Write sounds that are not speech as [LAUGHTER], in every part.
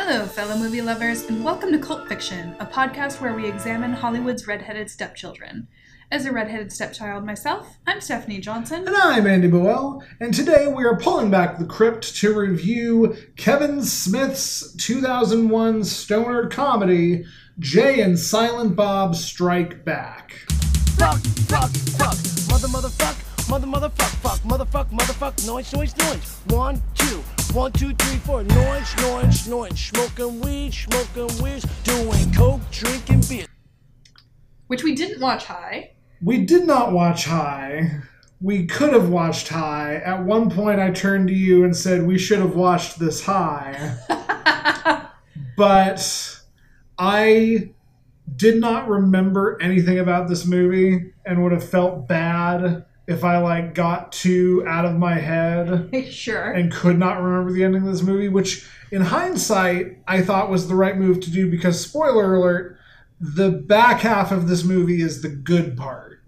Hello, fellow movie lovers, and welcome to Cult Fiction, a podcast where we examine Hollywood's redheaded stepchildren. As a redheaded stepchild myself, I'm Stephanie Johnson. And I'm Andy Boel, and today we are pulling back the crypt to review Kevin Smith's 2001 stoner comedy, Jay and Silent Bob Strike Back. fuck, fuck, fuck, mother, mother, fuck, mother, mother, fuck, fuck, mother, fuck, mother, fuck, noise, noise, noise. One, two, one, two, three, four, noise, noise, noise. Smoking weed, smoking weed, doing coke, drinking beer. Which we didn't watch high. We did not watch High. We could have watched High. At one point, I turned to you and said we should have watched this High. [LAUGHS] but I did not remember anything about this movie and would have felt bad if I like got too out of my head [LAUGHS] sure. and could not remember the ending of this movie, which in hindsight I thought was the right move to do because spoiler alert, the back half of this movie is the good part.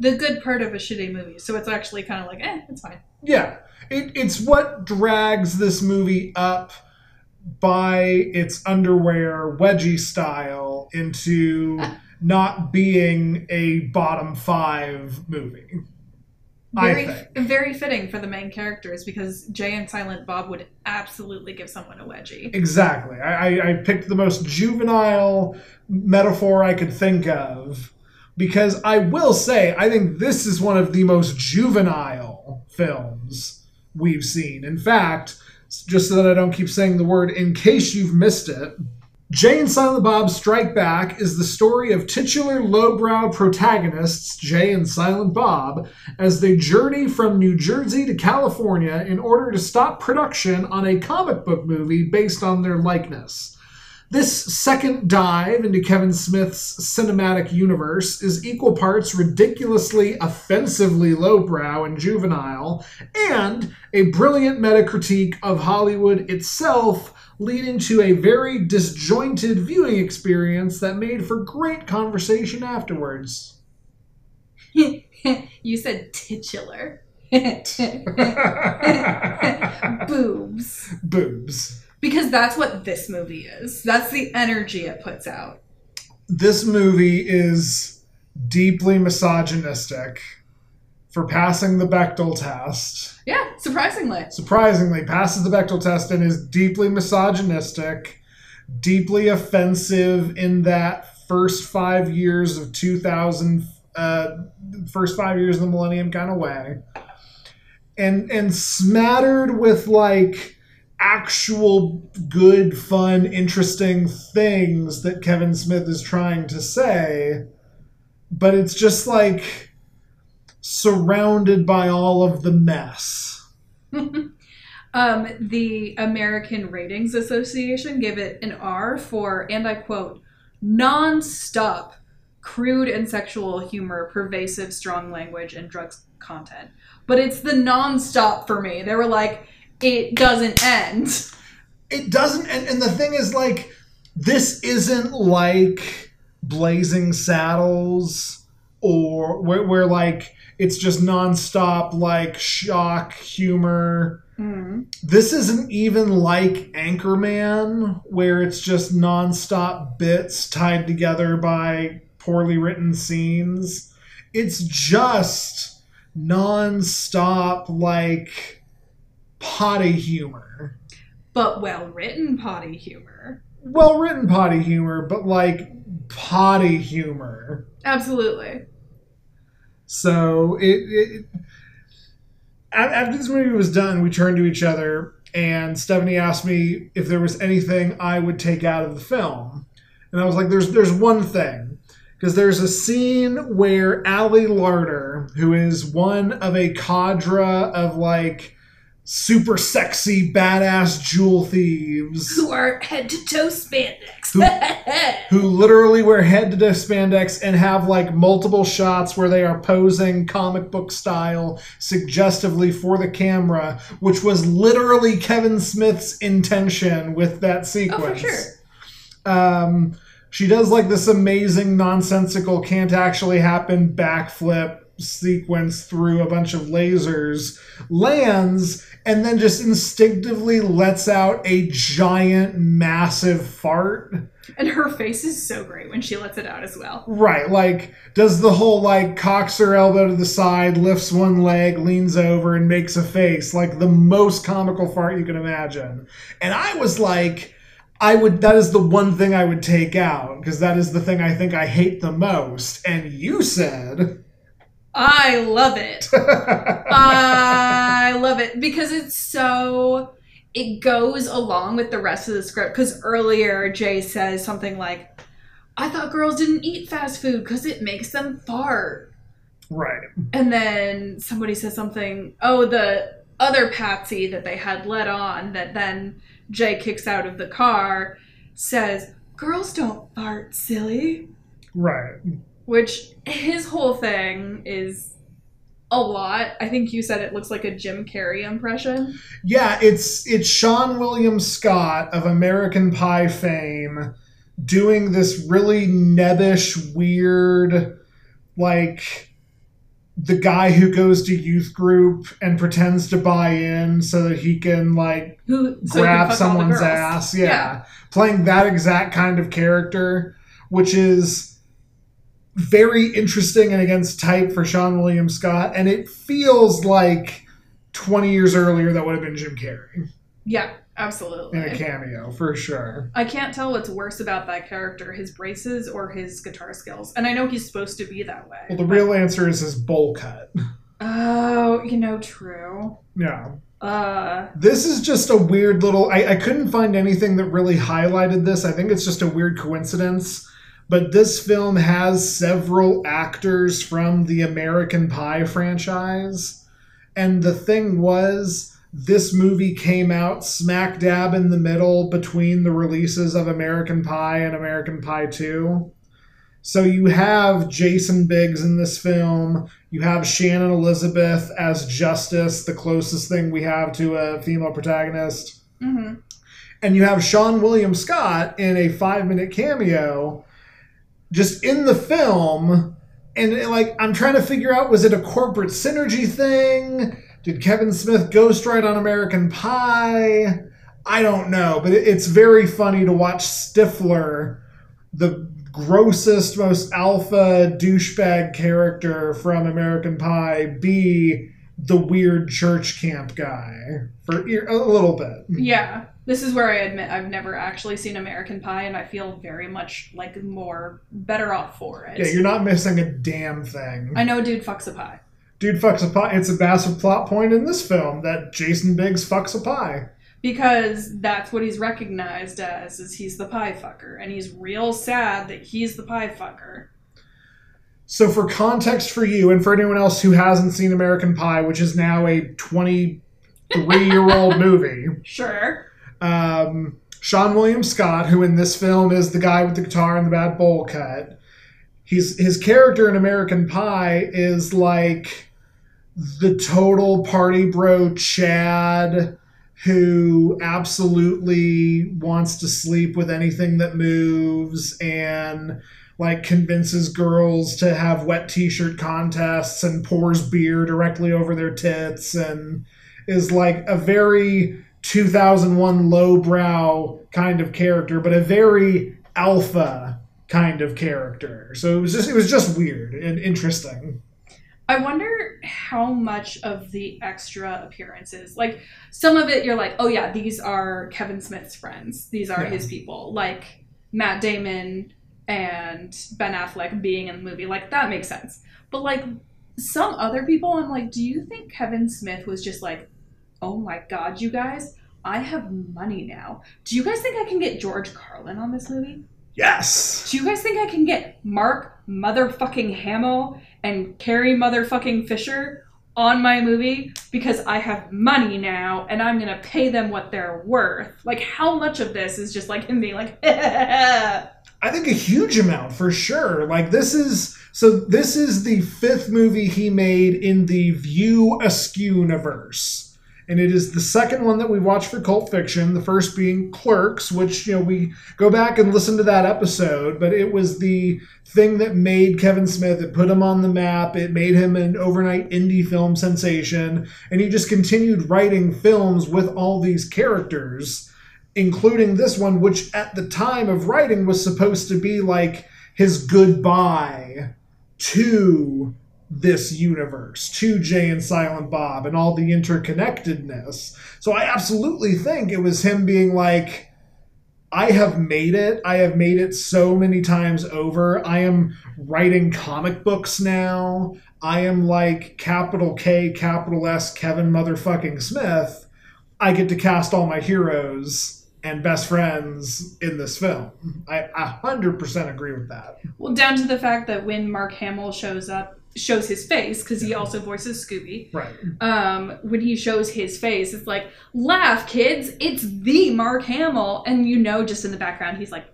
the good part of a shitty movie, so it's actually kind of like, eh, it's fine. Yeah, it, it's what drags this movie up by its underwear wedgie style into [LAUGHS] not being a bottom five movie. Very, very fitting for the main characters because Jay and Silent Bob would absolutely give someone a wedgie. Exactly. I, I, I picked the most juvenile metaphor I could think of because I will say, I think this is one of the most juvenile films we've seen. In fact, just so that I don't keep saying the word, in case you've missed it, Jay and Silent Bob Strike Back is the story of titular lowbrow protagonists, Jay and Silent Bob, as they journey from New Jersey to California in order to stop production on a comic book movie based on their likeness. This second dive into Kevin Smith's cinematic universe is equal parts ridiculously offensively lowbrow and juvenile, and a brilliant meta critique of Hollywood itself, leading to a very disjointed viewing experience that made for great conversation afterwards. [LAUGHS] you said titular. [LAUGHS] Boobs. Boobs. Because that's what this movie is. That's the energy it puts out. This movie is deeply misogynistic for passing the Bechdel test. Yeah, surprisingly. surprisingly passes the Bechdel test and is deeply misogynistic, deeply offensive in that first five years of 2000, uh, first five years of the millennium kind of way, and and smattered with like actual good, fun, interesting things that Kevin Smith is trying to say, but it's just like surrounded by all of the mess. [LAUGHS] um, the American Ratings Association gave it an R for, and I quote, non-stop crude and sexual humor, pervasive strong language, and drugs content. But it's the non-stop for me. They were like, it doesn't end. It doesn't, and, and the thing is, like, this isn't like Blazing Saddles or where, where like it's just nonstop like shock humor. Mm. This isn't even like Anchorman, where it's just nonstop bits tied together by poorly written scenes. It's just nonstop like potty humor. But well-written potty humor. Well written potty humor, but like potty humor. Absolutely. So it, it after this movie was done, we turned to each other, and Stephanie asked me if there was anything I would take out of the film, and I was like, "There's there's one thing." Because there's a scene where Ali Larter, who is one of a cadre of like super sexy badass jewel thieves, Who are head to toe spandex. who literally wear head to toe spandex and have like multiple shots where they are posing comic book style suggestively for the camera, which was literally Kevin Smith's intention with that oh, sequence. for sure. Um, she does like this amazing nonsensical can't actually happen backflip sequence through a bunch of lasers lands and then just instinctively lets out a giant massive fart And her face is so great when she lets it out as well. right like does the whole like cocks her elbow to the side lifts one leg leans over and makes a face like the most comical fart you can imagine and i was like I would that is the one thing I would take out because that is the thing I think I hate the most. And you said I love it. I love it because it's so it goes along with the rest of the script because earlier Jay says something like I thought girls didn't eat fast food because it makes them fart. right. And then somebody says something, oh, the other Patsy that they had let on that then Jay kicks out of the car says, Girls don't fart, silly. Right. Which his whole thing is a lot. I think you said it looks like a Jim Carrey impression. Yeah, it's it's Seann William Scott of American Pie fame doing this really nebbish, weird, like the guy who goes to youth group and pretends to buy in so that he can like Who so can grab the someone's ass. Yeah. Playing that exact kind of character, which is very interesting and against type for Seann William Scott. And it feels like 20 years earlier that would have been Jim Carrey Yeah, absolutely. in a cameo, for sure. I can't tell what's worse about that character, his braces or his guitar skills. And I know he's supposed to be that way. Well, the but- real answer is his bowl cut. Oh, you know, true. Yeah. Uh, This is just a weird little. I, I couldn't find anything that really highlighted this. I think it's just a weird coincidence. But this film has several actors from the American Pie franchise. And the thing was, this movie came out smack dab in the middle between the releases of American Pie and American Pie 2. So you have Jason Biggs in this film. You have Shannon Elizabeth as Justice, the closest thing we have to a female protagonist. hmm And you have Seann William Scott in a five minute cameo just in the film. And like, I'm trying to figure out was it a corporate synergy thing? Did Kevin Smith ghostwrite on American Pie? I don't know, but it- it's very funny to watch Stifler, the grossest, most alpha douchebag character from American Pie, be the weird church camp guy for a little bit. yeah. This is where I admit I've never actually seen American Pie, and I feel very much like more better off for it. Yeah, you're not missing a damn thing. I know dude fucks a pie. Dude fucks a pie. It's a massive plot point in this film that Jason Biggs fucks a pie. because that's what he's recognized as is he's the pie fucker and he's real sad that he's the pie fucker So, for context for you and for anyone else who hasn't seen American Pie, which is now a 23 year old [LAUGHS] movie, sure um, Seann William Scott, who in this film is the guy with the guitar and the bad bowl cut, he's his character in American Pie is like the total party bro Chad who absolutely wants to sleep with anything that moves and like convinces girls to have wet t-shirt contests and pours beer directly over their tits and is like a very 2001 lowbrow kind of character but a very alpha kind of character. So it was just it was just weird and interesting. I wonder how much of the extra appearances like some of it you're like oh yeah these are kevin smith's friends. These are Yeah. his people. Like matt damon and ben affleck being in the movie. Like that makes sense. But like some other people i'm like do you think kevin smith was just like oh my god you guys i have money now do you guys think i can get george carlin on this movie yes do you guys think I can get Mark motherfucking Hamill and Carrie motherfucking Fisher on my movie because I have money now and I'm gonna pay them what they're worth? Like, how much of this is just like him being like, [LAUGHS] I think a huge amount for sure. Like this is so this is the fifth movie he made in the View Askew universe. And it is the second one that we watched for cult fiction. The first being Clerks, which you know we go back and listen to that episode, but it was the thing that made Kevin Smith. It put him on the map. It made him an overnight indie film sensation, and he just continued writing films with all these characters, including this one, which at the time of writing was supposed to be like his goodbye to this universe, to Jay and Silent Bob and all the interconnectedness. So I absolutely think it was him being like, I have made it. I have made it so many times over. I am writing comic books now. I am like capital K, capital S, Kevin motherfucking Smith. I get to cast all my heroes and best friends in this film. I a 100% agree with that. Well, down to the fact that when Mark Hamill shows up, shows his face because he also voices Scooby. Right. Um, when he shows his face, it's like, laugh, kids! It's the Mark Hamill, and you know, just in the background, he's like,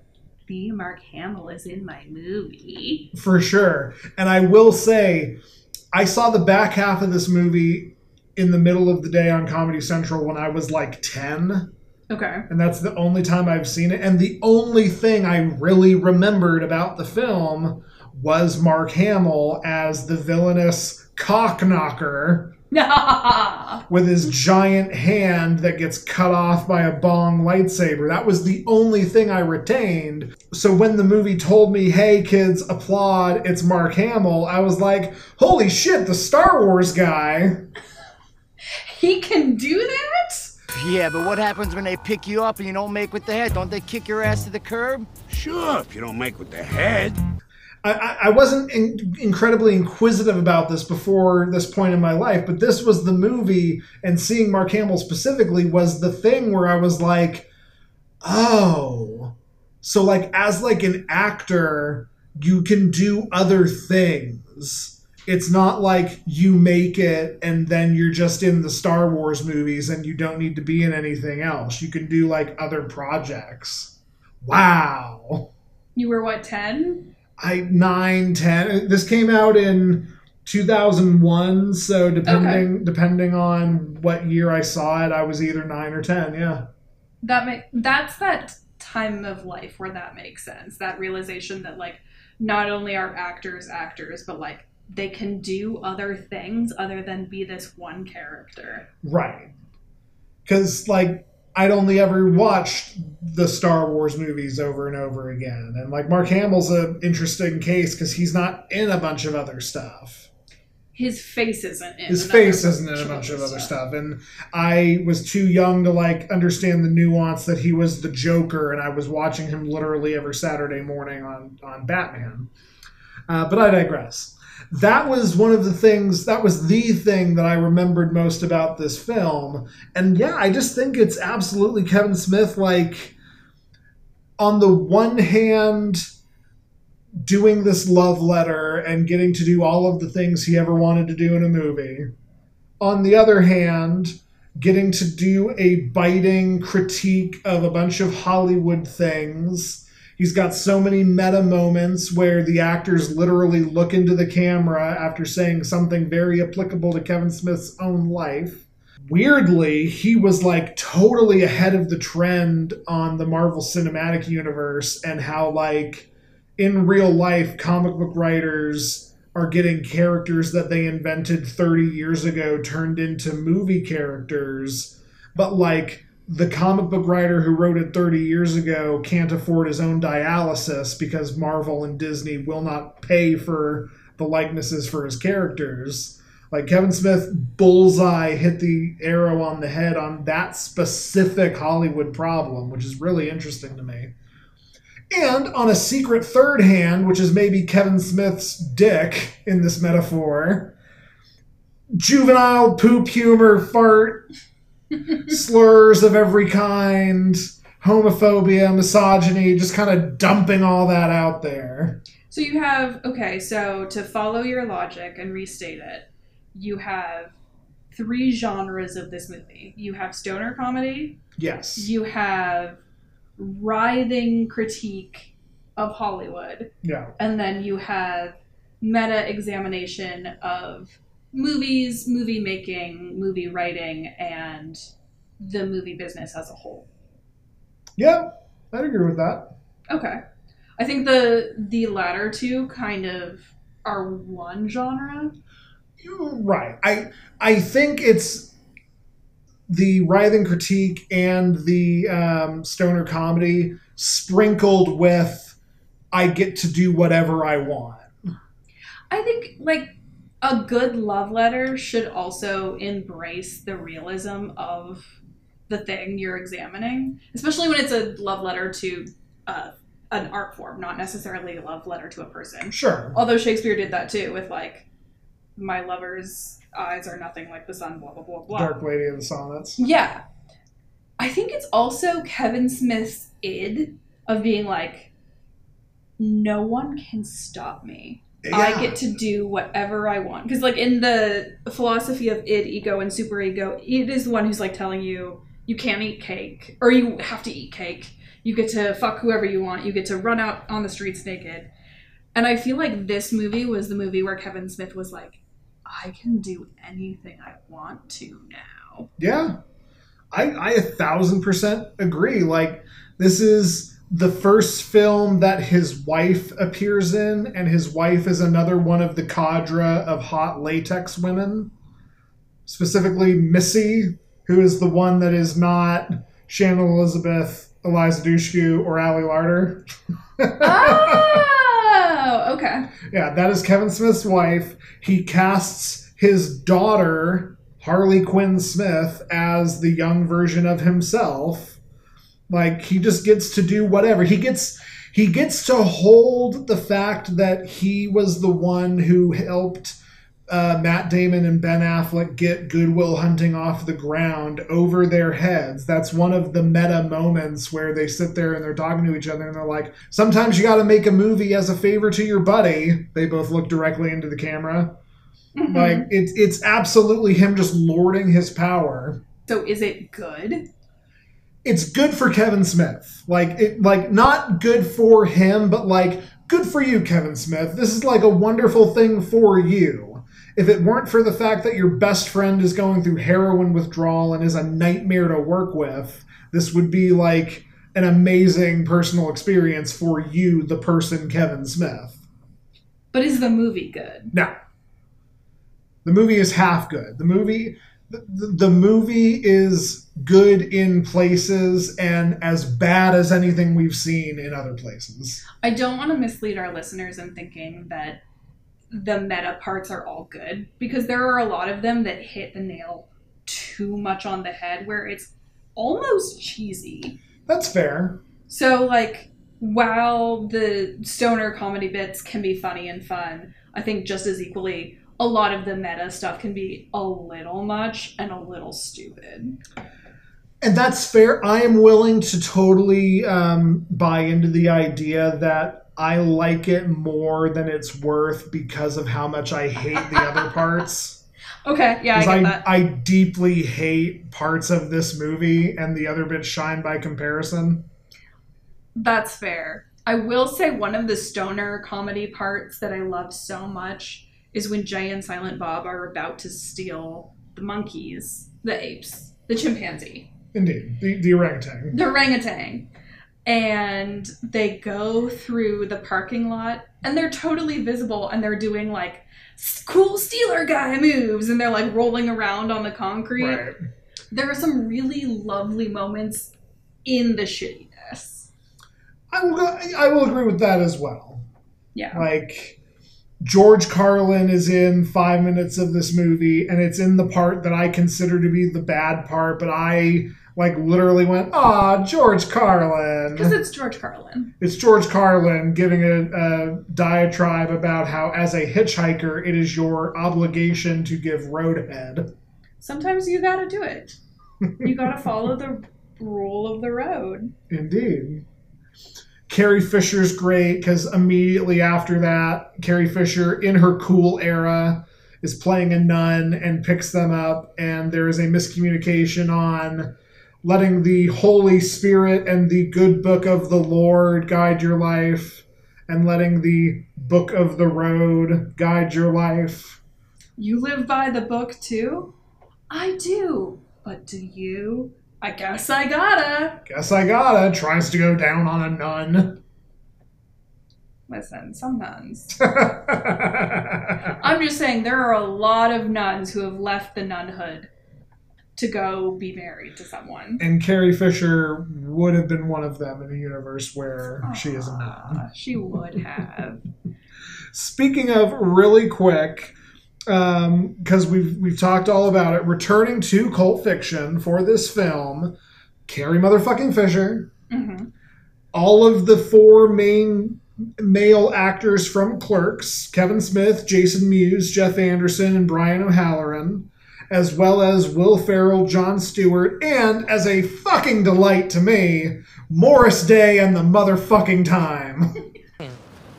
the Mark Hamill is in my movie. For sure. And I will say, I saw the back half of this movie in the middle of the day on Comedy Central when I was like 10. Okay. And that's the only time I've seen it. And the only thing I really remembered about the film was Mark Hamill as the villainous cock knocker [LAUGHS] with his giant hand that gets cut off by a bong lightsaber. That was the only thing I retained. So when the movie told me, hey kids, applaud, it's Mark Hamill, I was like, holy shit, the Star Wars guy. [LAUGHS] he can do that? Yeah, but what happens when they pick you up and you don't make with the head? Don't they kick your ass to the curb? Sure, if you don't make with the head. I- I, wasn't in, incredibly inquisitive about this before this point in my life, but this was the movie, and seeing Mark Hamill specifically was the thing where I was like, oh, so like as like an actor, you can do other things. It's not like you make it and then you're just in the Star Wars movies and you don't need to be in anything else. You can do like other projects. Wow. You were what, 10? I nine ten. Uh, this came out in two thousand one, so depending depending on what year I saw it, I was either nine or ten. Yeah, That make that's that time of life where that makes sense. That realization that like not only are actors actors, but like they can do other things other than be this one character. right. Because like I'd only ever watched the Star Wars movies over and over again, and like Mark Hamill's an interesting case because he's not in a bunch of other stuff. His face isn't in. His face isn't in a bunch of other stuff. And I was too young to like understand the nuance that he was the Joker, and I was watching him literally every Saturday morning on on Batman. Uh, but I digress. That was one of the things. That was the thing that I remembered most about this film. And yeah, I just think it's absolutely Kevin Smith. Like, on the one hand, doing this love letter and getting to do all of the things he ever wanted to do in a movie. On the other hand, getting to do a biting critique of a bunch of Hollywood things. He's got so many meta moments where the actors literally look into the camera after saying something very applicable to Kevin Smith's own life. Weirdly, he was like totally ahead of the trend on the Marvel Cinematic Universe and how, like, in real life, comic book writers are getting characters that they invented 30 years ago turned into movie characters. But, like, the comic book writer who wrote it 30 years ago can't afford his own dialysis because Marvel and Disney will not pay for the likenesses for his characters. Like Kevin Smith, bullseye hit the arrow on the head on that specific Hollywood problem, which is really interesting to me. And on a secret third hand, which is maybe Kevin Smith's dick in this metaphor, juvenile poop humor, fart, slurs of every kind, homophobia, misogyny, just kind of dumping all that out there. So you have okay, so to follow your logic and restate it, you have three genres of this movie. You have stoner comedy, Yes. you have writhing critique of Hollywood, Yeah. and then you have meta examination of movies, movie making, movie writing, and the movie business as a whole. Yeah, I'd agree with that. Okay. I think the the latter two kind of are one genre. Right. I I think it's the writhing critique and the um, stoner comedy sprinkled with I get to do whatever I want. I think like a good love letter should also embrace the realism of the thing you're examining, especially when it's a love letter to uh, an art form, not necessarily a love letter to a person. Sure. Although Shakespeare did that too with like my lover's eyes are nothing like the sun, blah blah blah blah. Dark Lady of the Sonnets. Yeah. I think it's also Kevin Smith's id of being like, no one can stop me. I get to do whatever I want. Because, like, in the philosophy of id, ego, and superego, id is the one who's like telling you you can't eat cake, or you have to eat cake. You get to fuck whoever you want. You get to run out on the streets naked. And I feel like this movie was the movie where Kevin Smith was like, I can do anything I want to now. Yeah. I, I a thousand percent agree. Like, this is the first film that his wife appears in, and his wife is another one of the cadre of hot latex women. Specifically, Missy, who is the one that is not Shannon Elizabeth, Eliza Dushku, or Ali Larter. oh, [LAUGHS] okay. Yeah, that is Kevin Smith's wife. He casts his daughter, Harley Quinn Smith, as the young version of himself. Like he just gets to do whatever. He gets he gets to hold the fact that he was the one who helped uh, Matt Damon and Ben Affleck get Good Will Hunting off the ground over their heads. That's one of the meta moments where they sit there and they're talking to each other and they're like, sometimes you got to make a movie as a favor to your buddy. They both look directly into the camera. Mhm. Like it's it's absolutely him just lording his power. so is it good? It's good for Kevin Smith. Like it like not good for him, but like good for you, Kevin Smith. This is like a wonderful thing for you. If it weren't for the fact that your best friend is going through heroin withdrawal and is a nightmare to work with, this would be like an amazing personal experience for you, the person Kevin Smith. But is the movie good? No. The movie is half good. The movie the, the movie is good in places and as bad as anything we've seen in other places. I don't want to mislead our listeners in thinking that the meta parts are all good because there are a lot of them that hit the nail too much on the head where it's almost cheesy. That's fair. So, like, while the stoner comedy bits can be funny and fun, I think just as equally, a lot of the meta stuff can be a little much and a little stupid. And that's fair. I am willing to totally um, buy into the idea that I like it more than it's worth because of how much I hate the other [LAUGHS] parts. Okay, yeah, I get I, that. I deeply hate parts of this movie, and the other bits shine by comparison. That's fair. I will say one of the stoner comedy parts that I love so much is when Jay and Silent Bob are about to steal the monkeys, the apes, the chimpanzee, Indeed, the, the orangutan. the orangutan. And they go through the parking lot and they're totally visible and they're doing like cool Steeler guy moves and they're like rolling around on the concrete. Right. There are some really lovely moments in the shittiness. I will. I will agree with that as well. Yeah. Like George Carlin is in five minutes of this movie, and it's in the part that I consider to be the bad part. But I like literally went, "Ah, George Carlin." Because it's George Carlin. It's George Carlin giving a, a diatribe about how, as a hitchhiker, it is your obligation to give roadhead. Sometimes you gotta do it. You gotta follow the rule of the road. [LAUGHS] Indeed. Carrie Fisher's great because immediately after that, Carrie Fisher, in her cool era, is playing a nun and picks them up, and there is a miscommunication on letting the Holy Spirit and the good book of the Lord guide your life, and letting the book of the road guide your life. You live by the book too? I do. But do you? I guess I gotta. Guess I gotta. Tries to go down on a nun. Listen, some nuns. [LAUGHS] I'm just saying there are a lot of nuns who have left the nunhood to go be married to someone. and Carrie Fisher would have been one of them in a universe where she is a nun. She would have. [LAUGHS] Speaking of really quick, because we've we've talked all about it, returning to cult fiction for this film, Carrie motherfucking Fisher, hmm all of the four main male actors from Clerks, Kevin Smith, Jason Mewes, Jeff Anderson, and Brian O'Halloran, as well as Will Ferrell, Jon Stewart, and as a fucking delight to me, Morris Day and the motherfucking time. [LAUGHS]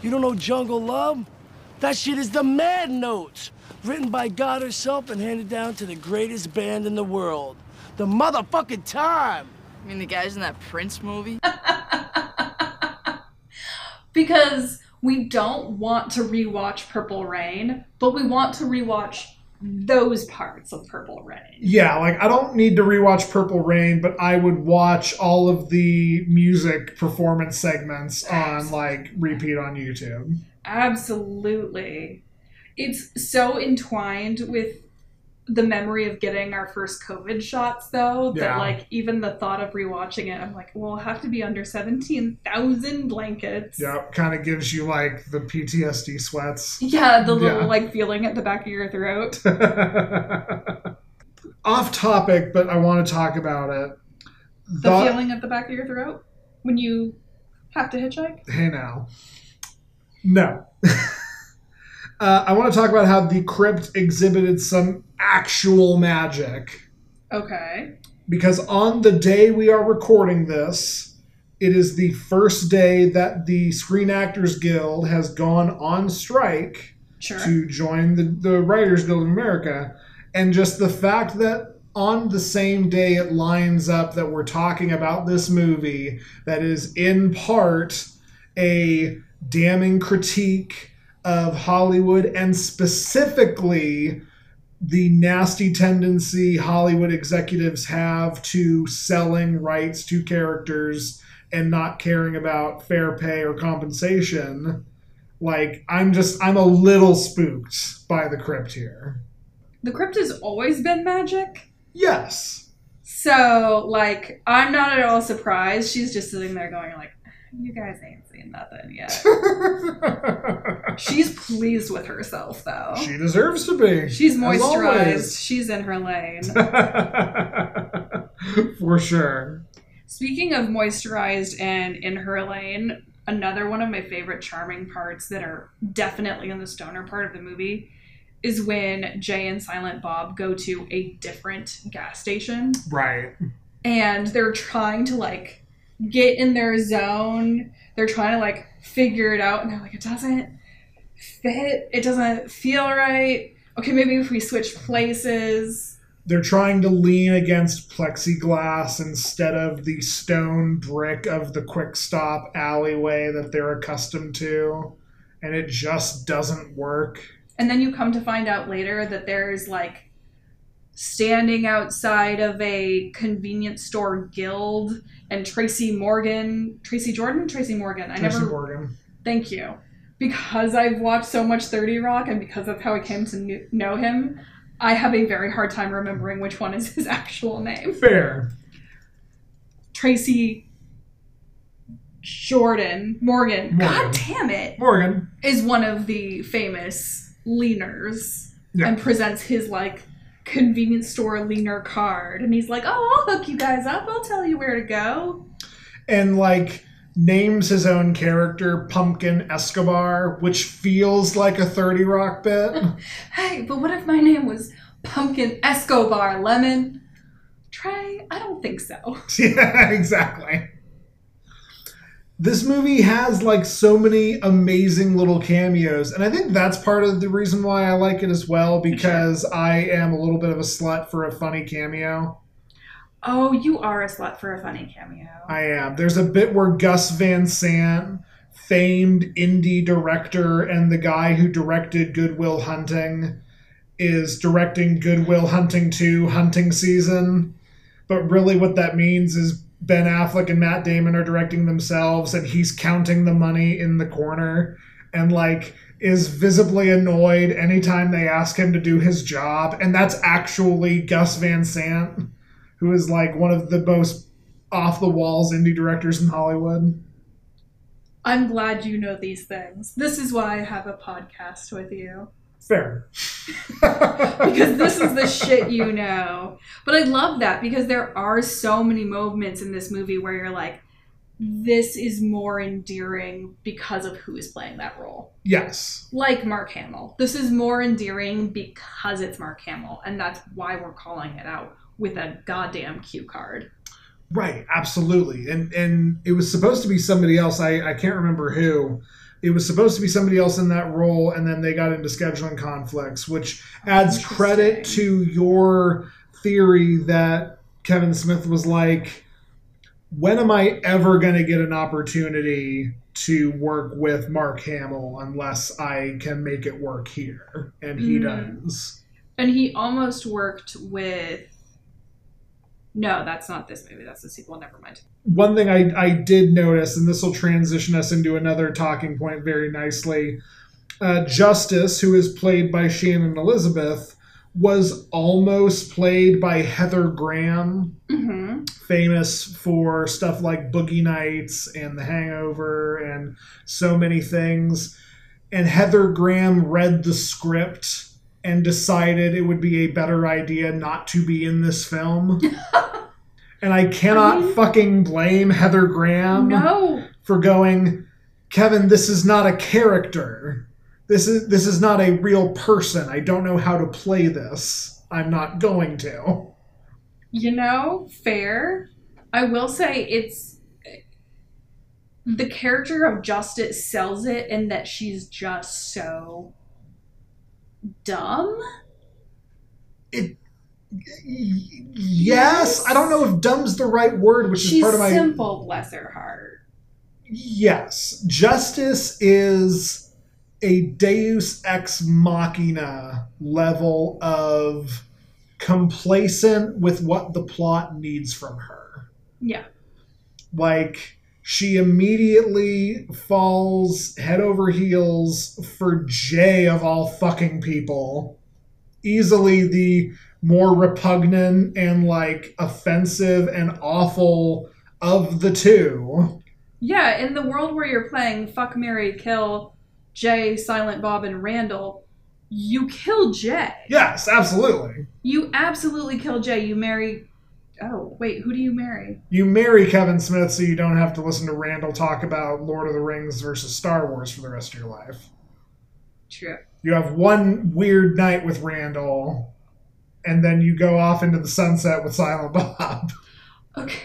You don't know Jungle Love? That shit is the Mad Notes, written by God herself and handed down to the greatest band in the world, the motherfucking time. I mean, the guys in that Prince movie. [LAUGHS] Because we don't want to rewatch Purple Rain, but we want to rewatch those parts of Purple Rain. Yeah, like I don't need to rewatch Purple Rain, but I would watch all of the music performance segments on like repeat on YouTube. Absolutely. It's so entwined with the memory of getting our first COVID shots, though, that Yeah. like even the thought of rewatching it, I'm like, well, I'll have to be under 17,000 blankets. Yep, kind of gives you like the PTSD sweats. Yeah, the little Yeah. like feeling at the back of your throat. [LAUGHS] Off topic, but I want to talk about it. The The- feeling at the back of your throat when you have to hitchhike. Hey now. No. [LAUGHS] uh, I want to talk about how the crypt exhibited some actual magic. Okay. because on the day we are recording this, it is the first day that the Screen Actors Guild has gone on strike Sure. to join the, the Writers Guild of America. And just the fact that on the same day it lines up that we're talking about this movie that is in part a damning critique of Hollywood and specifically the nasty tendency Hollywood executives have to selling rights to characters and not caring about fair pay or compensation. Like, I'm just, I'm a little spooked by the crypt here. the crypt has always been magic. Yes. So, like, I'm not at all surprised. She's just sitting there going, like, you guys ain't seen nothing yet. [LAUGHS] She's pleased with herself, though. she deserves to be. She's moisturized. She's in her lane. [LAUGHS] For sure. Speaking of moisturized and in her lane, another one of my favorite charming parts that are definitely in the stoner part of the movie is when Jay and Silent Bob go to a different gas station Right. and they're trying to like get in their zone. They're trying to like figure it out and they're like, it doesn't fit. It doesn't feel right. Okay, maybe if we switch places. they're trying to lean against plexiglass instead of the stone brick of the quick stop alleyway that they're accustomed to and it just doesn't work And then you come to find out later that there's like standing outside of a convenience store guild and Tracy Morgan, Tracy Jordan, Tracy Morgan. I Tracy never Morgan. thank you. Because I've watched so much 30 Rock and because of how I came to know him, I have a very hard time remembering which one is his [LAUGHS] actual name. Fair. Tracy Jordan Morgan. God damn it. Morgan. Is one of the famous leaners Yeah. and presents his like convenience store leaner card and he's like, "Oh, I'll hook you guys up. I'll tell you where to go." And like names his own character Pumpkin Escobar, which feels like a 30 Rock bit. [LAUGHS] Hey, but what if my name was Pumpkin Escobar Lemon? Trey, I don't think so. [LAUGHS] yeah, exactly. This movie has like so many amazing little cameos, and I think that's part of the reason why I like it as well because I am a little bit of a slut for a funny cameo. Oh, you are a slut for a funny cameo. I am. There's a bit where Gus Van Sant, famed indie director and the guy who directed Good Will Hunting, is directing Good Will Hunting 2 hunting season. But really, what that means is Ben Affleck and Matt Damon are directing themselves, and he's counting the money in the corner and, like, is visibly annoyed anytime they ask him to do his job. And that's actually Gus Van Sant, who is, like, one of the most off the walls indie directors in Hollywood. I'm glad you know these things. This is why I have a podcast with you. Fair. [LAUGHS] because this is the shit you know. But I love that because there are so many moments in this movie where you're like, this is more endearing because of who is playing that role. Yes. Like Mark Hamill. This is more endearing because it's Mark Hamill, and that's why we're calling it out with a goddamn cue card. Right, absolutely. And and it was supposed to be somebody else. I, I can't remember who. It was supposed to be somebody else in that role, and then they got into scheduling conflicts, which adds credit to your theory that Kevin Smith was like, when am I ever going to get an opportunity to work with Mark Hamill unless I can make it work here? And he Mm. does. And he almost worked with. No, that's not this movie. That's the sequel. Never mind. One thing I, I did notice, and this will transition us into another talking point very nicely. Uh, Justice, who is played by Shannon Elizabeth, was almost played by Heather Graham, Mm-hmm. famous for stuff like Boogie Nights and The Hangover and so many things. And Heather Graham read the script and decided it would be a better idea not to be in this film. [LAUGHS] and I cannot I mean- fucking blame Heather Graham No. for going, Kevin, this is not a character. This is this is not a real person. I don't know how to play this. I'm not going to. You know, fair. I will say it's the character of Justice sells it in that she's just so dumb. Yes, I don't know if dumb's the right word, which is part of my simple, bless her heart. Yes, justice is a deus ex machina level of complacent with what the plot needs from her. Yeah. Like she immediately falls head over heels for Jay of all fucking people. Easily the more repugnant and like offensive and awful of the two. Yeah, in the world where you're playing fuck Mary Kill Jay, Silent Bob, and Randall, you kill Jay. Yes, absolutely. You absolutely kill Jay. You marry Oh, wait, who do you marry? You marry Kevin Smith so you don't have to listen to Randall talk about Lord of the Rings versus Star Wars for the rest of your life. True. You have one weird night with Randall, and then you go off into the sunset with Silent Bob. Okay.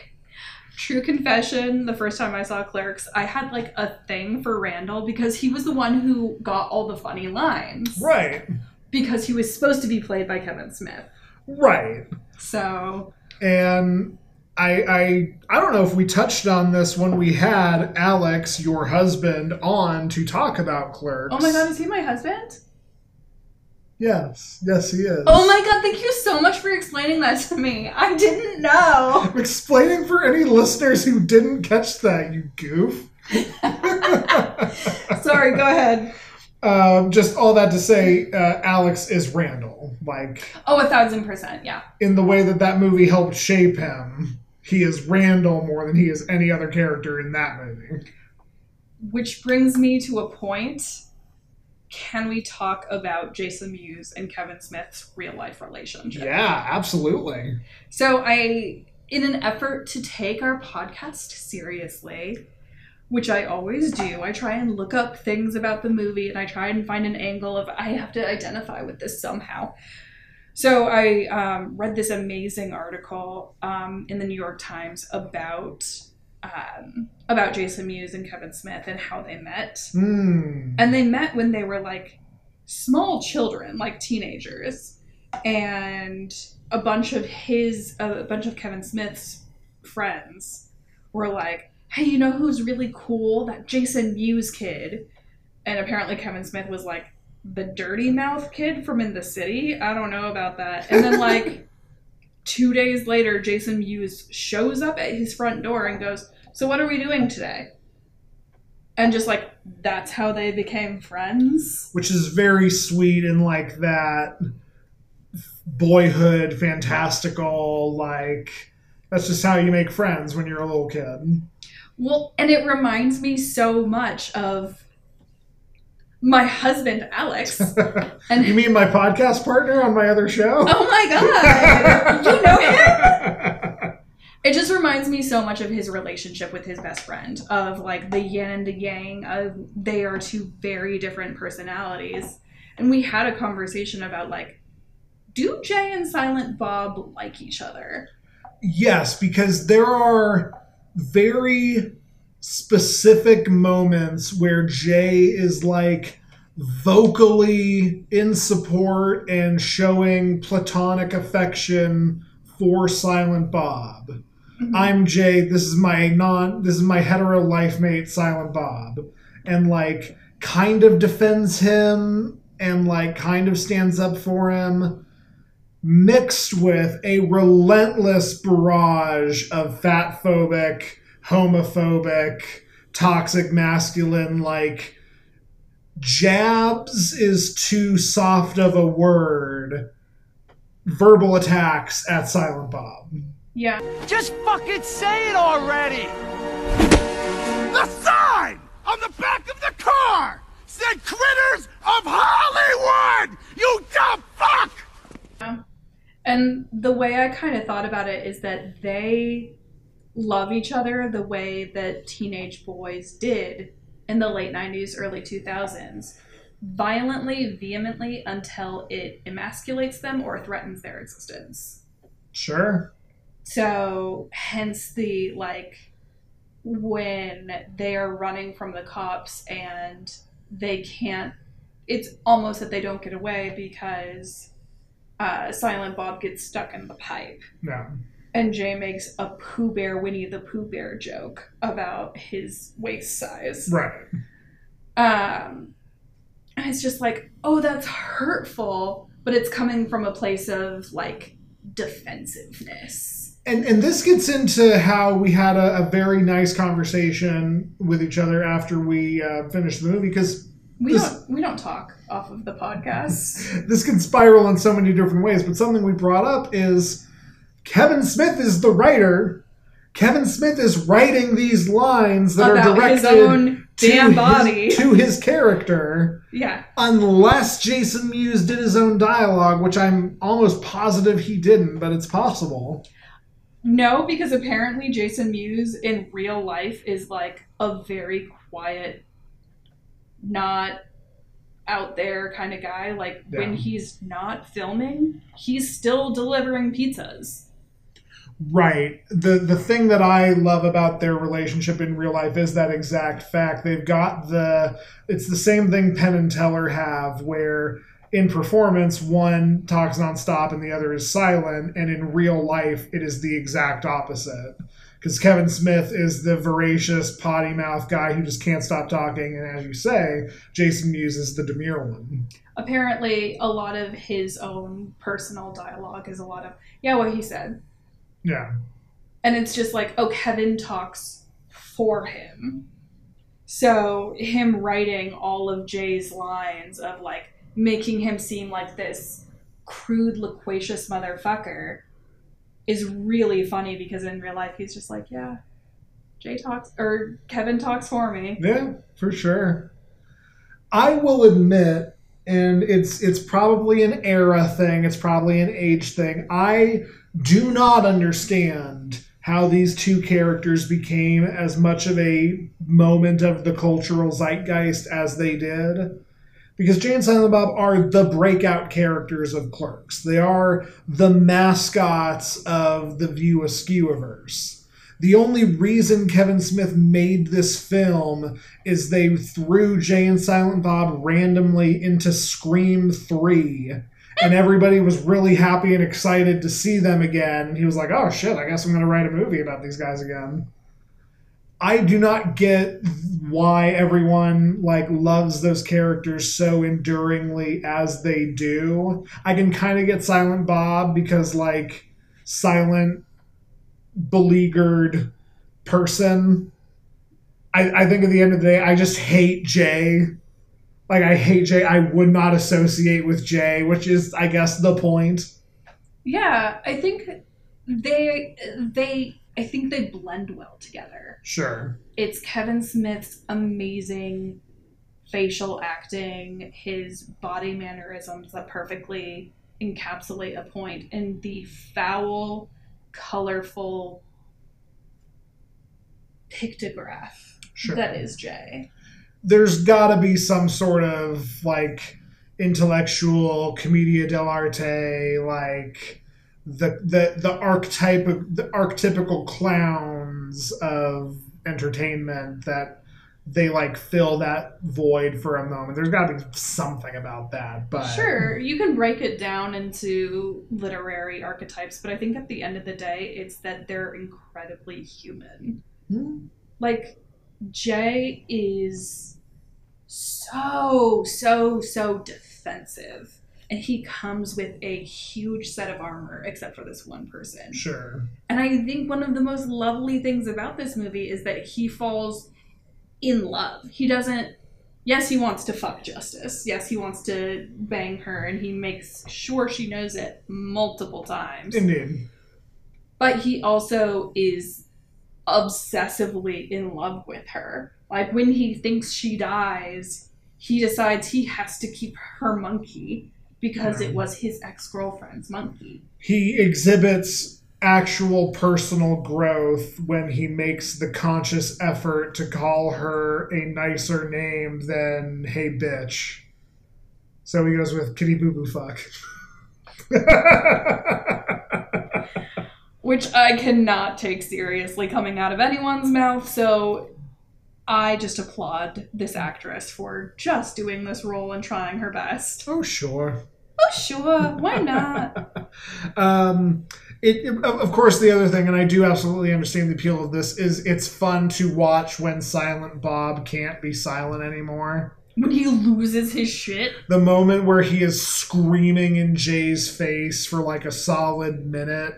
True confession, the first time I saw Clerks, I had like a thing for Randall because he was the one who got all the funny lines. right, Because he was supposed to be played by Kevin Smith. right. So, And I, I, I don't know if we touched on this when we had Alex, your husband, on to talk about Clerks. oh my god, is he my husband? Yes, yes, he is. Oh my god, thank you so much for explaining that to me. I didn't know. I'm explaining for any listeners who didn't catch that, you goof. [LAUGHS] Sorry, go ahead. um, just all that to say, uh, Alex is Randall. Like, Oh, a thousand percent, yeah. in the way that that movie helped shape him, he is Randall more than he is any other character in that movie. Which brings me to a point. Can we talk about Jason Mewes and Kevin Smith's real life relationship? Yeah, absolutely. So I, in an effort to take our podcast seriously, which I always do, I try and look up things about the movie and I try and find an angle of I have to identify with this somehow. So I um, read this amazing article um, in the New York Times about um, about Jason Mewes and Kevin Smith and how they met. Hmm. And they met when they were like small children, like teenagers. And a bunch of his, a bunch of Kevin Smith's friends were like, hey, you know who's really cool? That Jason Mewes kid. And apparently Kevin Smith was like, the dirty mouth kid from in the city. I don't know about that. And then like [LAUGHS] two days later, Jason Mewes shows up at his front door and goes, "So what are we doing today?" And just like that's how they became friends. which is very sweet and like that boyhood fantastical like that's just how you make friends when you're a little kid Well, and it reminds me so much of my husband Alex. [LAUGHS] And you mean my podcast partner on my other show oh my god, [LAUGHS] you know him. It just reminds me so much of his relationship with his best friend, of like the yin and the yang, of they are two very different personalities. And we had a conversation about like, do Jay and Silent Bob like each other? yes because there are very specific moments where jay is like vocally in support and showing platonic affection for silent bob mm-hmm. I'm Jay. This is my non. This is my hetero life mate, Silent Bob, and like kind of defends him and like kind of stands up for him, mixed with a relentless barrage of fat phobic, homophobic, toxic masculine like jabs is too soft of a word. Verbal attacks at Silent Bob. Yeah. Just fucking say it already! The sign on the back of the car said Critters of Hollywood! You dumb fuck! Yeah. And the way I kind of thought about it is that they love each other the way that teenage boys did in the late 90s, early 2000s. Violently, vehemently, until it emasculates them or threatens their existence. Sure. So, hence the like when they are running from the cops and they can't, it's almost that they don't get away because uh, Silent Bob gets stuck in the pipe. Yeah. And Jay makes a Pooh Bear, Winnie the Pooh Bear joke about his waist size. Right. Um, and it's just like, oh, that's hurtful, but it's coming from a place of like defensiveness. and and this gets into how we had a, a very nice conversation with each other after we uh, finished the movie because We This- don't we don't talk off of the podcast. [LAUGHS] this can spiral in so many different ways. But something we brought up is Kevin Smith is the writer. Kevin Smith is writing these lines that are About directed his own to damn his- body. to his character, Yeah. unless Jason Mewes did his own dialogue, which I'm almost positive he didn't, but it's possible. No, because apparently Jason Mewes in real life is like a very quiet, not out there kind of guy. Like when he's not filming, he's still delivering pizzas. Right. The the thing that I love about their relationship in real life is that exact fact. They've got the it's the same thing Penn and Teller have where in performance one talks nonstop and the other is silent and in real life it is the exact opposite. Because Kevin Smith is the voracious potty mouth guy who just can't stop talking, and as you say, Jason Mewes is the demure one. Apparently, a lot of his own personal dialogue is a lot of, yeah, what he said. Yeah. and it's just like oh kevin talks for him so him writing all of jay's lines of like making him seem like this crude loquacious motherfucker is really funny because in real life he's just like yeah jay talks or kevin talks for me Yeah, for sure. I will admit, and it's it's probably an era thing, it's probably an age thing. I do not understand how these two characters became as much of a moment of the cultural zeitgeist as they did. Because Jay and Silent Bob are the breakout characters of Clerks. They are the mascots of the View Askewverse. The only reason Kevin Smith made this film is they threw Jay and Silent Bob randomly into Scream 3. And everybody was really happy and excited to see them again. He was like, oh shit, I guess I'm going to write a movie about these guys again. I do not get why everyone like loves those characters so enduringly as they do. I can kind of get Silent Bob because like silent beleaguered person. I, I think at the end of the day, I just hate Jay. Like I hate Jay. I would not associate with Jay, which is I guess the point. Yeah, I think they they I think they blend well together. Sure. It's Kevin Smith's amazing facial acting, his body mannerisms that perfectly encapsulate a point, and the foul, colorful pictograph Sure. that is Jay. There's got to be some sort of like intellectual commedia dell'arte like the the the archetype of the archetypical clowns of entertainment that they like fill that void for a moment there's got to be something about that but Sure, you can break it down into literary archetypes, but I think at the end of the day, it's that they're incredibly human. Hmm. Like, Jay is so, so, so defensive. And he comes with a huge set of armor, except for this one person. sure And I think one of the most lovely things about this movie is that he falls in love. He doesn't. Yes, he wants to fuck Justice. Yes, he wants to bang her, and he makes sure she knows it multiple times. indeed But he also is obsessively in love with her. Like when he thinks she dies, he decides he has to keep her monkey because it was his ex girlfriend's monkey. he exhibits actual personal growth when he makes the conscious effort to call her a nicer name than hey bitch so he goes with kitty boo boo fuck [LAUGHS] which I cannot take seriously coming out of anyone's mouth. So I just applaud this actress for just doing this role and trying her best. oh sure Oh, sure, why not? [LAUGHS] um it, it- of of course the other thing and i do absolutely understand the appeal of this is it's fun to watch when silent bob can't be silent anymore when he loses his shit. the moment where he is screaming in Jay's face for like a solid minute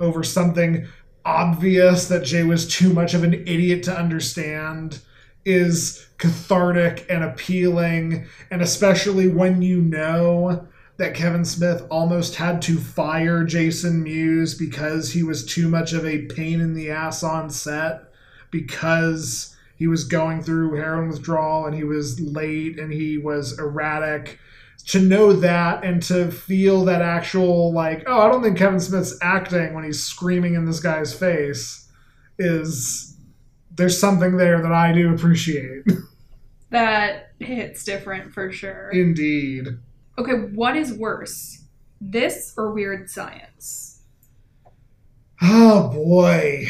over something obvious that Jay was too much of an idiot to understand is cathartic and appealing and especially when you know that Kevin Smith almost had to fire Jason Mewes because he was too much of a pain in the ass on set because he was going through heroin withdrawal and he was late and he was erratic to know that and to feel that actual like oh i don't think kevin smith's acting when he's screaming in this guy's face is there's something there that i do appreciate [LAUGHS] That hits different for sure. indeed Okay, what is worse, this or Weird Science? oh boy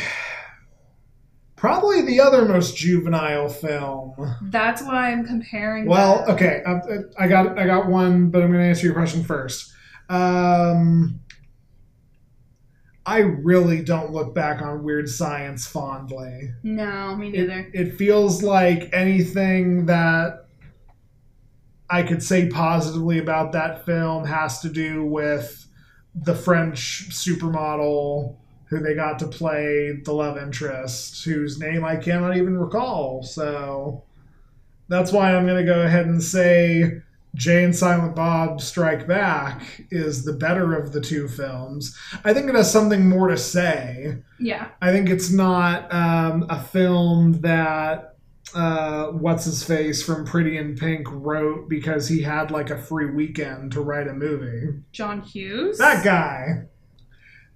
probably the other most juvenile film That's why I'm comparing. Well, them. okay, I, I got I got one, but I'm going to answer your question first. Um, I really don't look back on Weird Science fondly. No, me It, neither. it feels like anything that I could say positively about that film has to do with the French supermodel who they got to play the love interest, whose name I cannot even recall. So that's why I'm going to go ahead and say Jay and Silent Bob Strike Back is the better of the two films. I think it has something more to say. yeah. I think it's not um, a film that uh, what's his face from Pretty in Pink wrote because he had like a free weekend to write a movie. John Hughes. That guy.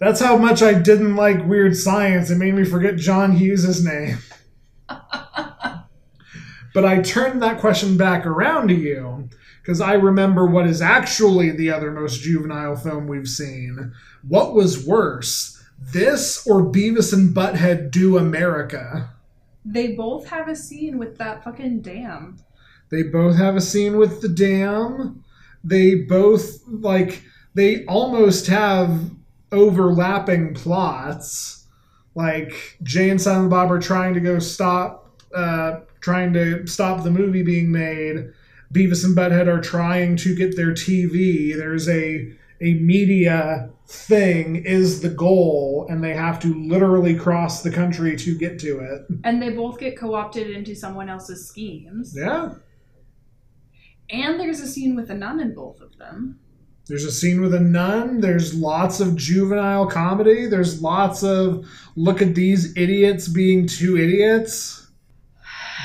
That's how much I didn't like Weird Science. It made me forget John Hughes' name. [LAUGHS] but I turned that question back around to you because I remember what is actually the other most juvenile film we've seen. What was worse, this or Beavis and Butthead Do America? They both have a scene with that fucking dam. They both have a scene with the dam. They both like they almost have overlapping plots. like Jay and Silent Bob are trying to go stop, uh, trying to stop the movie being made. Beavis and Butthead are trying to get their TV. There's a a media thing is the goal, and they have to literally cross the country to get to it. And they both get co opted into someone else's schemes. Yeah. And there's a scene with a nun in both of them. There's a scene with a nun. There's lots of juvenile comedy. There's lots of look at these idiots being two idiots.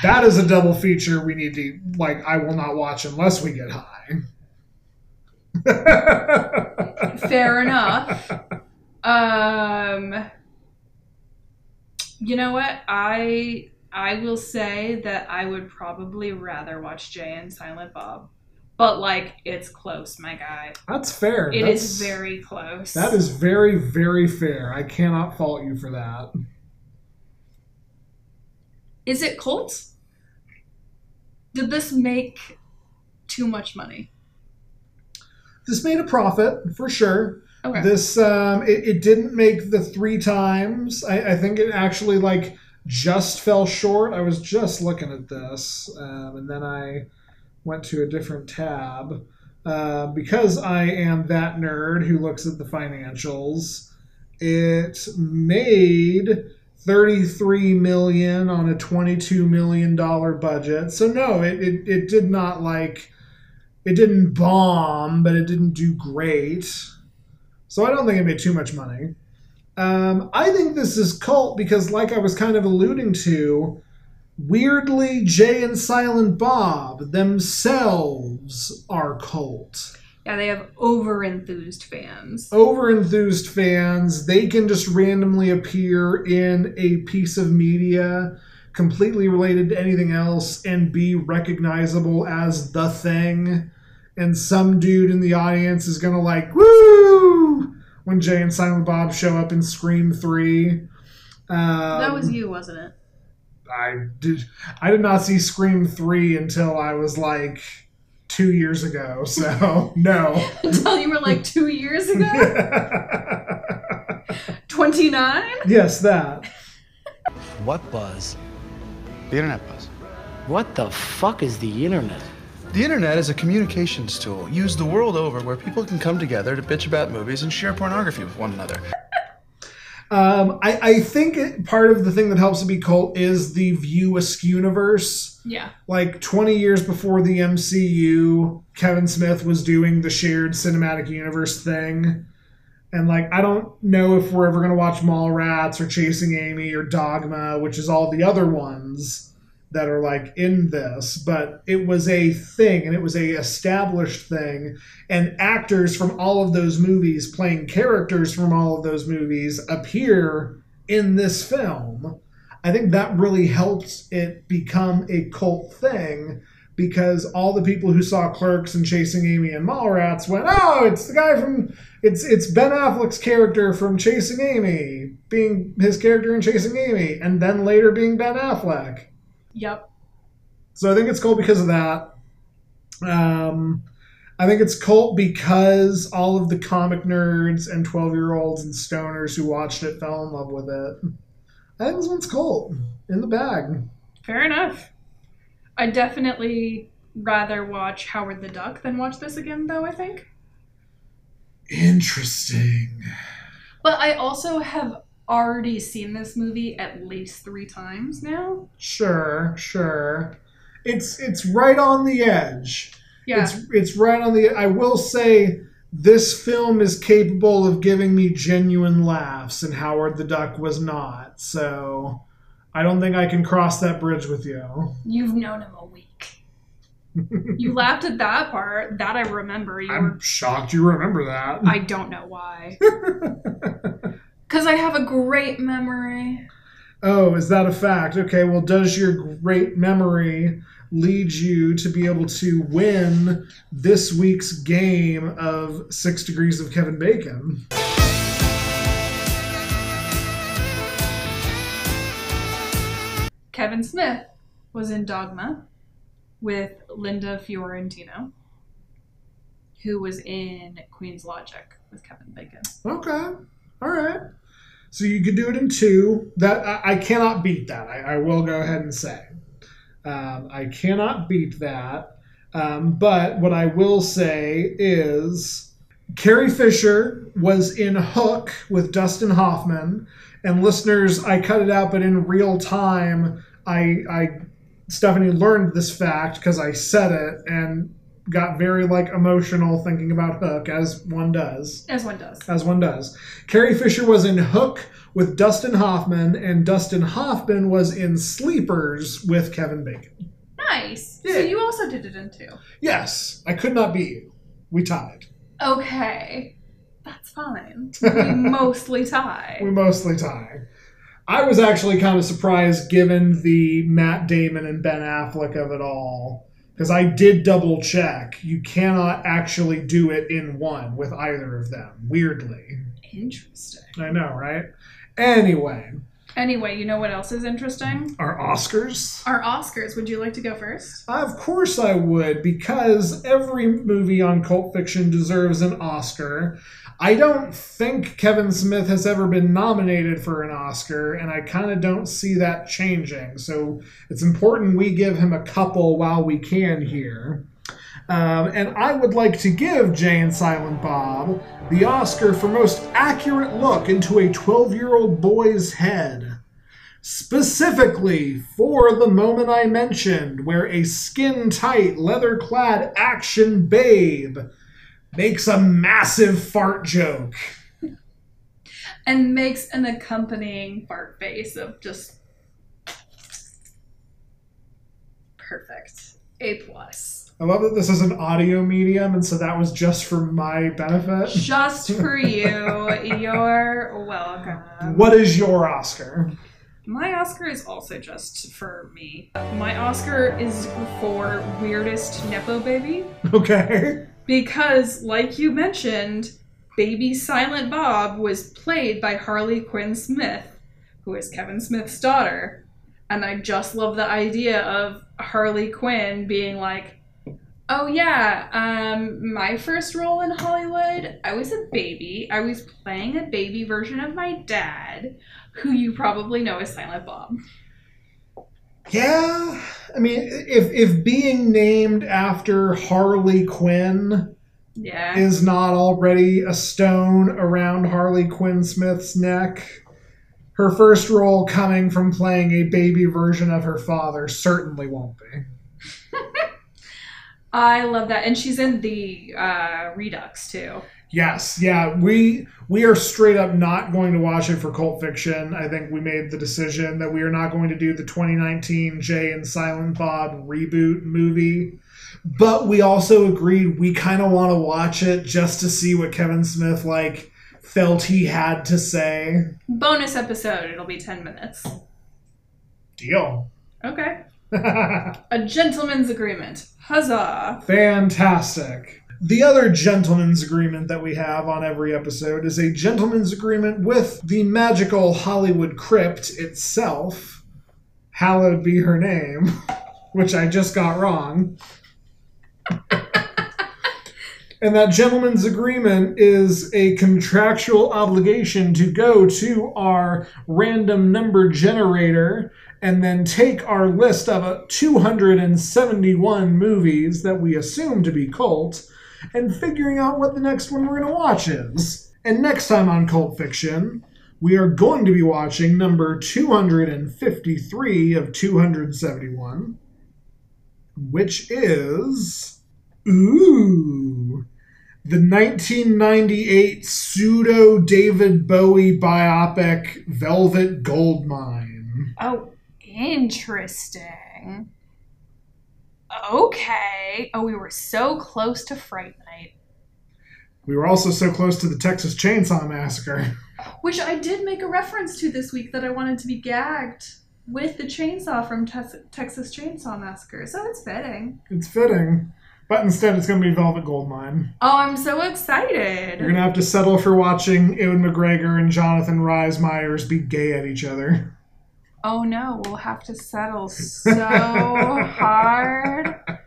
That is a double feature we need to like I will not watch unless we get high. [LAUGHS] Fair enough. Um, you know what? I I will say that I would probably rather watch Jay and Silent Bob, but like it's close, my guy. That's fair. It That's- is very close. That is very, very fair. I cannot fault you for that. Is it cult? Did this make too much money? This made a profit for sure. Okay. This um, it, it didn't make the three times. I, I think it actually like just fell short. I was just looking at this, um, and then I went to a different tab uh, because I am that nerd who looks at the financials. It made 33 million on a 22 million dollar budget. So no, it, it, it did not like it didn't bomb, but it didn't do great. So I don't think it made too much money. Um, I think this is cult because, like I was kind of alluding to, weirdly, Jay and Silent Bob themselves are cult. yeah, they have over enthused fans. Over enthused fans, they can just randomly appear in a piece of media completely related to anything else and be recognizable as the thing. And some dude in the audience is gonna like, woo! When Jay and Silent Bob show up in Scream 3. Um, that was you, wasn't it? I did. I did not see Scream three until I was like two years ago. So [LAUGHS] no. Until you were like two years ago? [LAUGHS] 29? yes, that. What buzz? The internet buzz. What the fuck is the internet? The internet is a communications tool used the world over where people can come together to bitch about movies and share pornography with one another. Um, I, I think it, part of the thing that helps it be cult is the View Askew universe. Yeah. Like 20 years before the MCU, Kevin Smith was doing the shared cinematic universe thing. And like, I don't know if we're ever going to watch Mallrats or Chasing Amy or Dogma, which is all the other ones that are like in this, but it was a thing and it was a established thing. And actors from all of those movies playing characters from all of those movies appear in this film. I think that really helped it become a cult thing because all the people who saw Clerks and Chasing Amy and Mallrats went, "Oh, it's the guy from it's it's Ben Affleck's character from Chasing Amy being his character in Chasing Amy, and then later being Ben Affleck." Yep. So I think it's cult because of that. Um, I think it's cult because all of the comic nerds and twelve year olds and stoners who watched it fell in love with it. I think this one's cult in the bag. Fair enough. I'd definitely rather watch Howard the Duck than watch this again, though, I think. Interesting. But I also have already seen this movie at least three times now. Sure, sure. It's it's right on the edge. Yeah. It's it's right on the I will say this film is capable of giving me genuine laughs and Howard the Duck was not. So I don't think I can cross that bridge with you. You've known him a week. [LAUGHS] you laughed at that part. That I remember. You I'm shocked you remember that. I don't know why. [LAUGHS] Because I have a great memory. oh, is that a fact? Okay, well, does your great memory lead you to be able to win this week's game of Six Degrees of Kevin Bacon? Kevin Smith was in Dogma with Linda Fiorentino, who was in Queen's Logic with Kevin Bacon. Okay. All right. So you could do it in two. That I, I cannot beat that. I, I will go ahead and say. Um, I cannot beat that. Um, but what I will say is Carrie Fisher was in Hook with Dustin Hoffman. And listeners, I cut it out, but in real time, I, I Stephanie learned this fact because I said it and got very like emotional thinking about Hook, as one does As one does. as one does. Carrie Fisher was in Hook with Dustin Hoffman, and Dustin Hoffman was in Sleepers with Kevin Bacon. Nice. Yeah. So you also did it in two. Yes, I could not beat you. We tied. Okay. That's fine. [LAUGHS] We mostly tie. We mostly tie. I was actually kind of surprised given the Matt Damon and Ben Affleck of it all. Because I did double check. You cannot actually do it in one with either of them, weirdly. Interesting. I know, right? Anyway, Anyway, you know what else is interesting? our Oscars. Our Oscars. Would you like to go first? Of course I would, because every movie on cult fiction deserves an Oscar. I don't think Kevin Smith has ever been nominated for an Oscar, and I kind of don't see that changing. So it's important we give him a couple while we can here. Um, and I would like to give Jay and Silent Bob the Oscar for most accurate look into a 12 year old boy's head. Specifically for the moment I mentioned, where a skin tight, leather clad action babe makes a massive fart joke. And makes an accompanying fart face of just perfect. A plus. I love that this is an audio medium, and so that was just for my benefit. Just for you. [LAUGHS] You're welcome. What is your Oscar? My Oscar is also just for me. My Oscar is for weirdest Nepo baby. Okay. Because, like you mentioned, baby Silent Bob was played by Harley Quinn Smith, who is Kevin Smith's daughter. And I just love the idea of Harley Quinn being like, oh yeah, um, my first role in Hollywood, I was a baby. I was playing a baby version of my dad, who you probably know as Silent Bob. Yeah, I mean, if if being named after Harley Quinn Yeah. is not already a stone around Harley Quinn Smith's neck, her first role coming from playing a baby version of her father certainly won't be. [LAUGHS] I love that. And she's in the uh, Redux too. Yes, yeah, we we are straight up not going to watch it for cult fiction. I think we made the decision that we are not going to do the 2019 Jay and Silent Bob reboot movie. But we also agreed we kind of want to watch it just to see what Kevin Smith like felt he had to say. Bonus episode, it'll be 10 minutes. Deal. Okay. [LAUGHS] A gentleman's agreement. Huzzah. Fantastic. The other gentleman's agreement that we have on every episode is a gentleman's agreement with the magical Hollywood crypt itself. Hallowed be her name, [LAUGHS] which I just got wrong. [LAUGHS] and that gentleman's agreement is a contractual obligation to go to our random number generator and then take our list of uh, 271 movies that we assume to be cult and figuring out what the next one we're going to watch is. And next time on Cult Fiction, we are going to be watching number 253 of 271, which is. Ooh. The 1998 pseudo David Bowie biopic Velvet Goldmine. Oh, interesting. Okay. Oh, we were so close to Fright Night. We were also so close to the Texas Chainsaw Massacre. Which I did make a reference to this week that I wanted to be gagged with the chainsaw from Tex- Texas Chainsaw Massacre. So it's fitting. It's fitting. But instead, it's going to be Velvet Goldmine. Oh, I'm so excited. You're going to have to settle for watching Ewan McGregor and Jonathan Rhys Myers be gay at each other. Oh no, we'll have to settle so hard. [LAUGHS]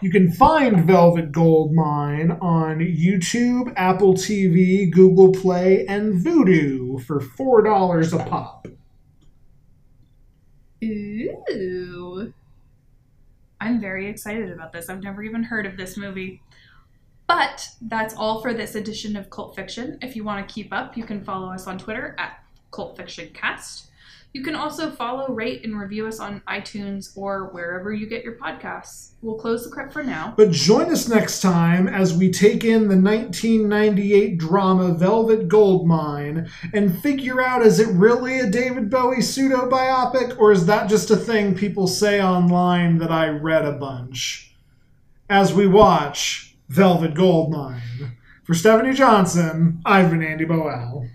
You can find Velvet Goldmine on YouTube, Apple TV, Google Play, and Vudu for $4 a pop. Ooh. I'm very excited about this. I've never even heard of this movie. But that's all for this edition of Cult Fiction. If you want to keep up, you can follow us on Twitter at Cult Fiction Cast. You can also follow, rate, and review us on iTunes or wherever you get your podcasts. We'll close the crypt for now. But join us next time as we take in the 1998 drama Velvet Goldmine and figure out is it really a David Bowie pseudo biopic or is that just a thing people say online that I read a bunch? As we watch Velvet Goldmine. For Stephanie Johnson, I've been Andy Boel.